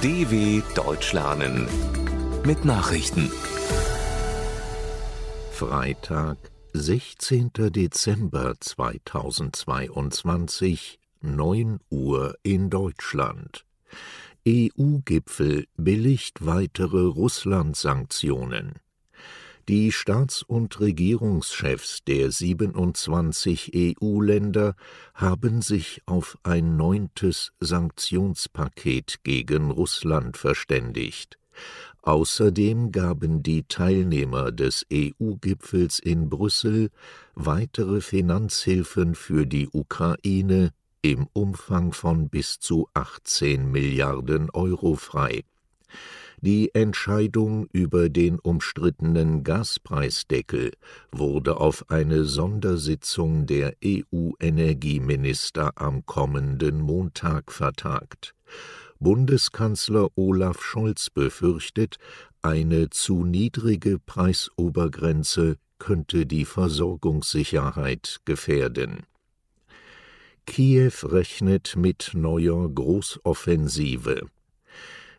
DW Deutsch lernen mit Nachrichten. Freitag, 16. Dezember 2022, 9 Uhr in Deutschland. EU-Gipfel billigt weitere Russland-Sanktionen. Die Staats- und Regierungschefs der 27 EU-Länder haben sich auf ein neuntes Sanktionspaket gegen Russland verständigt. Außerdem gaben die Teilnehmer des EU-Gipfels in Brüssel weitere Finanzhilfen für die Ukraine im Umfang von bis zu 18 Milliarden Euro frei. Die Entscheidung über den umstrittenen Gaspreisdeckel wurde auf eine Sondersitzung der EU-Energieminister am kommenden Montag vertagt. Bundeskanzler Olaf Scholz befürchtet, eine zu niedrige Preisobergrenze könnte die Versorgungssicherheit gefährden. Kiew rechnet mit neuer Großoffensive.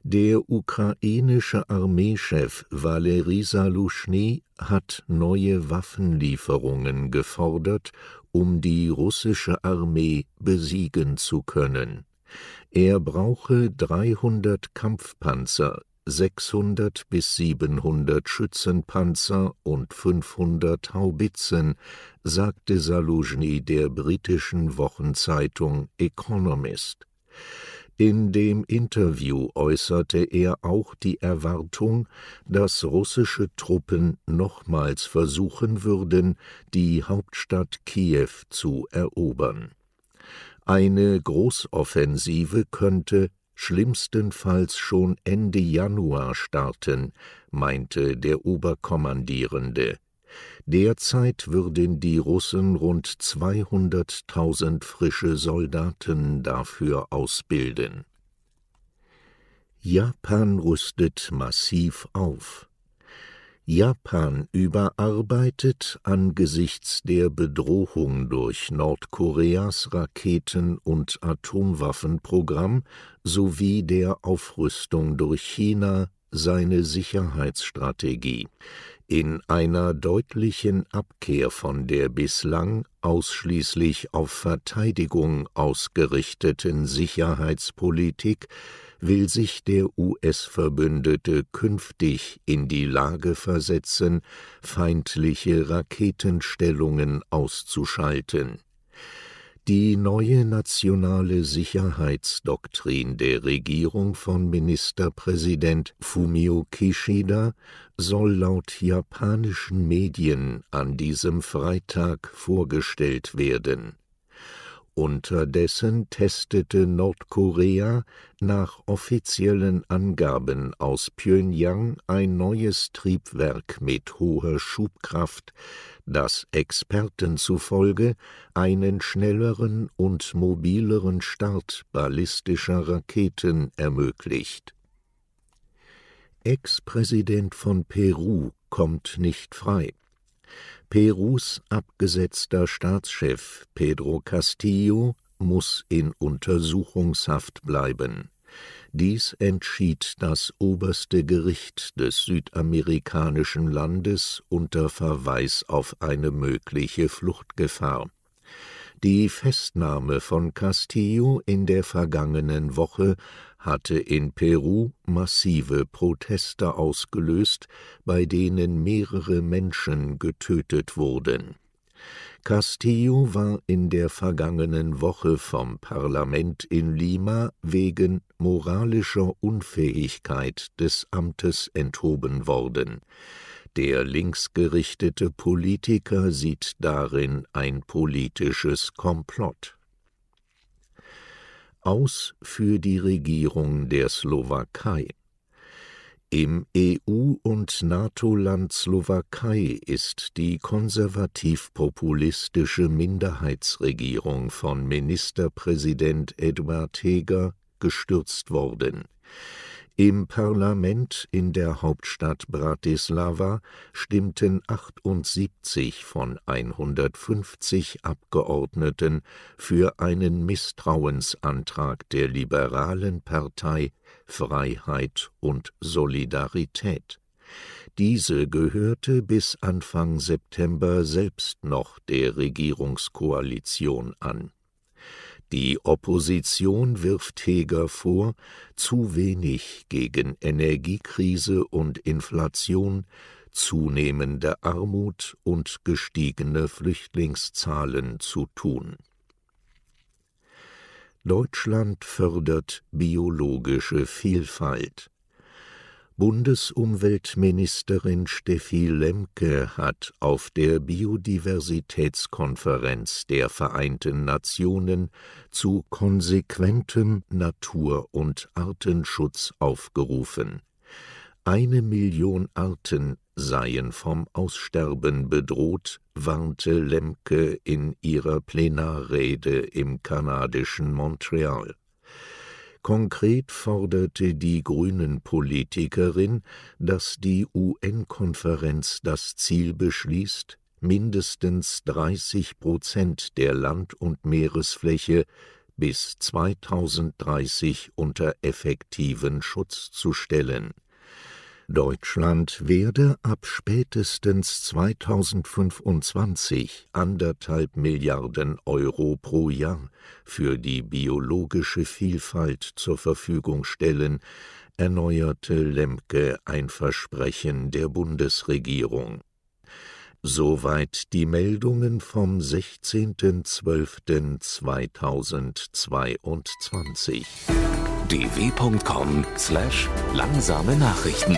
Der ukrainische Armeechef Valery Saluschny hat neue Waffenlieferungen gefordert, um die russische Armee besiegen zu können. Er brauche 300 Kampfpanzer, 600 bis 700 Schützenpanzer und 500 Haubitzen, sagte Saluschny der britischen Wochenzeitung Economist. In dem Interview äußerte er auch die Erwartung, dass russische Truppen nochmals versuchen würden, die Hauptstadt Kiew zu erobern. Eine Großoffensive könnte schlimmstenfalls schon Ende Januar starten, meinte der Oberkommandierende. Derzeit würden die Russen rund 200.000 frische Soldaten dafür ausbilden. Japan rüstet massiv auf. Japan überarbeitet angesichts der Bedrohung durch Nordkoreas Raketen- und Atomwaffenprogramm sowie der Aufrüstung durch China seine Sicherheitsstrategie. In einer deutlichen Abkehr von der bislang ausschließlich auf Verteidigung ausgerichteten Sicherheitspolitik will sich der US-Verbündete künftig in die Lage versetzen, feindliche Raketenstellungen auszuschalten die neue nationale Sicherheitsdoktrin der Regierung von Ministerpräsident Fumio Kishida soll laut japanischen Medien an diesem Freitag vorgestellt werden. Unterdessen testete Nordkorea nach offiziellen Angaben aus Pyongyang ein neues Triebwerk mit hoher Schubkraft, das Experten zufolge einen schnelleren und mobileren Start ballistischer Raketen ermöglicht. Ex-Präsident von Peru kommt nicht frei. Perus abgesetzter Staatschef Pedro Castillo muss in Untersuchungshaft bleiben. Dies entschied das oberste Gericht des südamerikanischen Landes unter Verweis auf eine mögliche Fluchtgefahr. Die Festnahme von Castillo in der vergangenen Woche hatte in Peru massive Proteste ausgelöst, bei denen mehrere Menschen getötet wurden Castillo war in der vergangenen Woche vom Parlament in Lima wegen moralischer Unfähigkeit des Amtes enthoben worden. Der linksgerichtete Politiker sieht darin ein politisches Komplott. Aus für die Regierung der Slowakei im EU- und NATO-Land Slowakei ist die konservativ-populistische Minderheitsregierung von Ministerpräsident Eduard Heger gestürzt worden. Im Parlament in der Hauptstadt Bratislava stimmten 78 von 150 Abgeordneten für einen Misstrauensantrag der liberalen Partei Freiheit und Solidarität. Diese gehörte bis Anfang September selbst noch der Regierungskoalition an die Opposition wirft Heger vor, zu wenig gegen Energiekrise und Inflation, zunehmende Armut und gestiegene Flüchtlingszahlen zu tun. Deutschland fördert biologische Vielfalt Bundesumweltministerin Steffi Lemke hat auf der Biodiversitätskonferenz der Vereinten Nationen zu konsequentem Natur- und Artenschutz aufgerufen. Eine Million Arten seien vom Aussterben bedroht, warnte Lemke in ihrer Plenarrede im kanadischen Montreal. Konkret forderte die Grünen-Politikerin, dass die UN-Konferenz das Ziel beschließt, mindestens 30 Prozent der Land- und Meeresfläche bis 2030 unter effektiven Schutz zu stellen Deutschland werde ab spätestens 2025 anderthalb Milliarden Euro pro Jahr für die biologische Vielfalt zur Verfügung stellen, erneuerte Lemke ein Versprechen der Bundesregierung. Soweit die Meldungen vom 16.12.2022. dw.com/langsame Nachrichten